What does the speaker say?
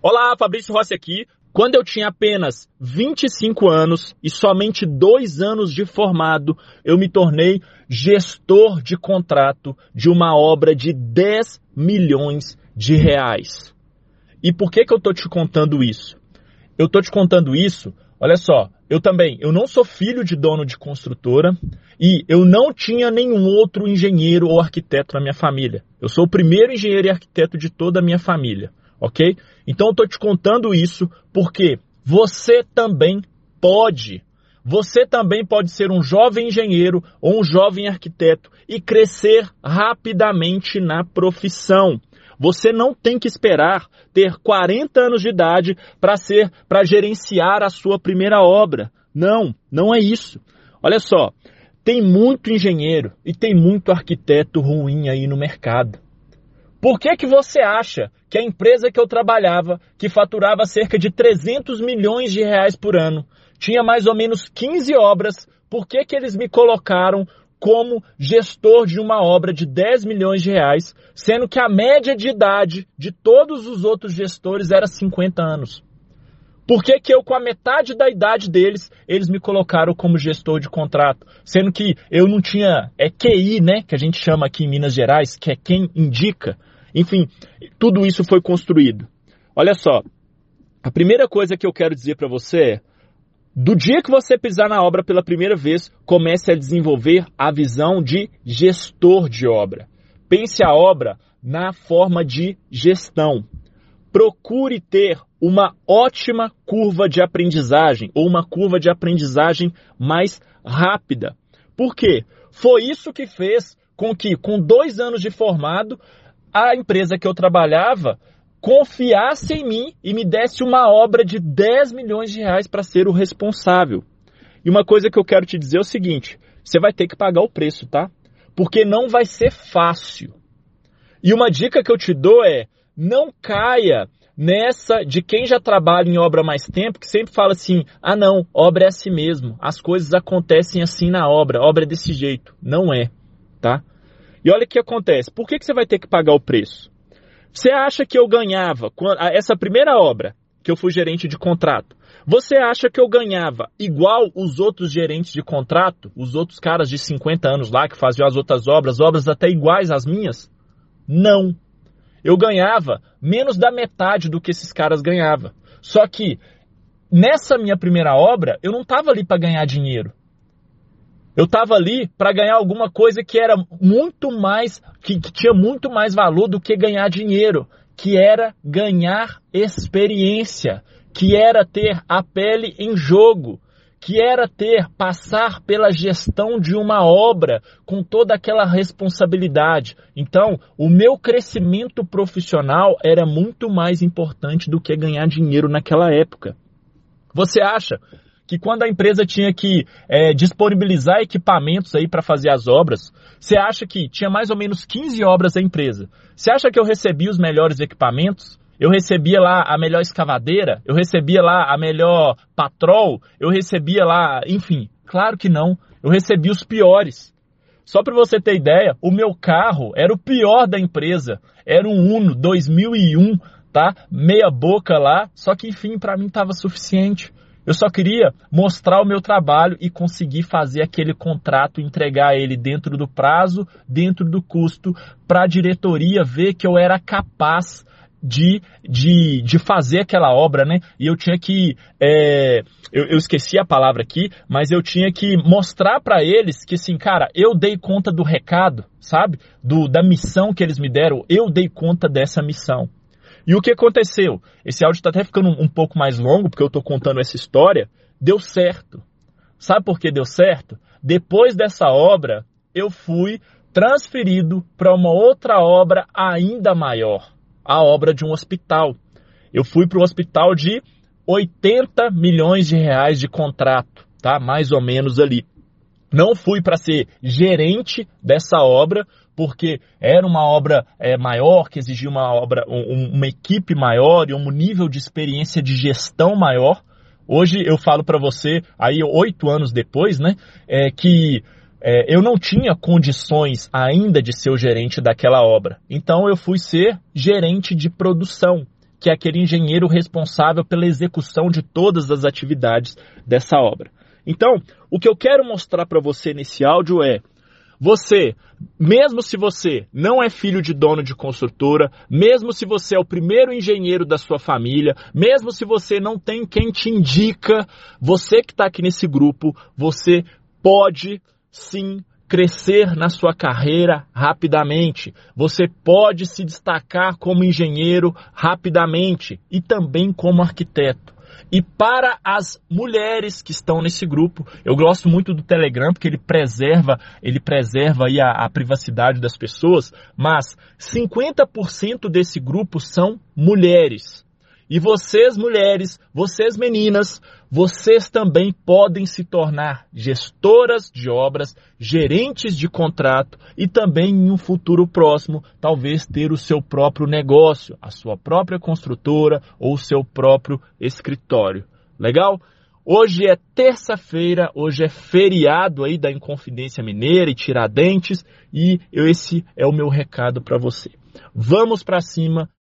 Olá, Fabrício Rossi aqui. Quando eu tinha apenas 25 anos e somente dois anos de formado, eu me tornei gestor de contrato de uma obra de 10 milhões de reais. E por que, que eu estou te contando isso? Eu estou te contando isso, olha só, eu também, eu não sou filho de dono de construtora e eu não tinha nenhum outro engenheiro ou arquiteto na minha família. Eu sou o primeiro engenheiro e arquiteto de toda a minha família ok? Então eu estou te contando isso porque você também pode. Você também pode ser um jovem engenheiro ou um jovem arquiteto e crescer rapidamente na profissão. Você não tem que esperar ter 40 anos de idade para ser para gerenciar a sua primeira obra. Não, não é isso. Olha só, tem muito engenheiro e tem muito arquiteto ruim aí no mercado. Por que, que você acha que a empresa que eu trabalhava, que faturava cerca de 300 milhões de reais por ano, tinha mais ou menos 15 obras, por que, que eles me colocaram como gestor de uma obra de 10 milhões de reais, sendo que a média de idade de todos os outros gestores era 50 anos? Por que, que eu, com a metade da idade deles, eles me colocaram como gestor de contrato? Sendo que eu não tinha, é QI, né, que a gente chama aqui em Minas Gerais, que é quem indica. Enfim, tudo isso foi construído. Olha só, a primeira coisa que eu quero dizer para você é: do dia que você pisar na obra pela primeira vez, comece a desenvolver a visão de gestor de obra. Pense a obra na forma de gestão. Procure ter uma ótima curva de aprendizagem ou uma curva de aprendizagem mais rápida. Por quê? Foi isso que fez com que, com dois anos de formado, a empresa que eu trabalhava confiasse em mim e me desse uma obra de 10 milhões de reais para ser o responsável. E uma coisa que eu quero te dizer é o seguinte: você vai ter que pagar o preço, tá? Porque não vai ser fácil. E uma dica que eu te dou é: não caia nessa de quem já trabalha em obra mais tempo, que sempre fala assim: ah, não, obra é assim mesmo, as coisas acontecem assim na obra, obra é desse jeito. Não é, tá? E olha o que acontece. Por que, que você vai ter que pagar o preço? Você acha que eu ganhava, essa primeira obra, que eu fui gerente de contrato, você acha que eu ganhava igual os outros gerentes de contrato, os outros caras de 50 anos lá que faziam as outras obras, obras até iguais às minhas? Não. Eu ganhava menos da metade do que esses caras ganhavam. Só que nessa minha primeira obra, eu não estava ali para ganhar dinheiro. Eu estava ali para ganhar alguma coisa que era muito mais, que, que tinha muito mais valor do que ganhar dinheiro, que era ganhar experiência, que era ter a pele em jogo, que era ter, passar pela gestão de uma obra com toda aquela responsabilidade. Então, o meu crescimento profissional era muito mais importante do que ganhar dinheiro naquela época. Você acha que quando a empresa tinha que é, disponibilizar equipamentos aí para fazer as obras, você acha que tinha mais ou menos 15 obras a empresa? Você acha que eu recebia os melhores equipamentos? Eu recebia lá a melhor escavadeira? Eu recebia lá a melhor patrol? Eu recebia lá, enfim, claro que não. Eu recebia os piores. Só para você ter ideia, o meu carro era o pior da empresa. Era um Uno 2001, tá? Meia boca lá, só que enfim, para mim estava suficiente. Eu só queria mostrar o meu trabalho e conseguir fazer aquele contrato, entregar ele dentro do prazo, dentro do custo, para a diretoria ver que eu era capaz de, de, de fazer aquela obra, né? E eu tinha que. É, eu, eu, esqueci a palavra aqui, mas eu tinha que mostrar para eles que, assim, cara, eu dei conta do recado, sabe? Do, da missão que eles me deram, eu dei conta dessa missão. E o que aconteceu? Esse áudio está até ficando um, um pouco mais longo, porque eu estou contando essa história. Deu certo. Sabe por que deu certo? Depois dessa obra, eu fui transferido para uma outra obra ainda maior a obra de um hospital. Eu fui para um hospital de 80 milhões de reais de contrato, tá? Mais ou menos ali. Não fui para ser gerente dessa obra, porque era uma obra é, maior, que exigia uma obra, um, uma equipe maior e um nível de experiência de gestão maior. Hoje eu falo para você, aí oito anos depois, né, é, que é, eu não tinha condições ainda de ser o gerente daquela obra. Então eu fui ser gerente de produção. que é aquele engenheiro responsável pela execução de todas as atividades dessa obra. Então, o que eu quero mostrar para você nesse áudio é: você, mesmo se você não é filho de dono de construtora, mesmo se você é o primeiro engenheiro da sua família, mesmo se você não tem quem te indica, você que está aqui nesse grupo, você pode sim crescer na sua carreira rapidamente. Você pode se destacar como engenheiro rapidamente e também como arquiteto. E para as mulheres que estão nesse grupo, eu gosto muito do Telegram porque ele preserva, ele preserva aí a, a privacidade das pessoas, mas 50% desse grupo são mulheres. E vocês, mulheres, vocês, meninas, vocês também podem se tornar gestoras de obras, gerentes de contrato e também em um futuro próximo, talvez ter o seu próprio negócio, a sua própria construtora ou o seu próprio escritório. Legal? Hoje é terça-feira, hoje é feriado aí da Inconfidência Mineira e Tiradentes e esse é o meu recado para você. Vamos para cima,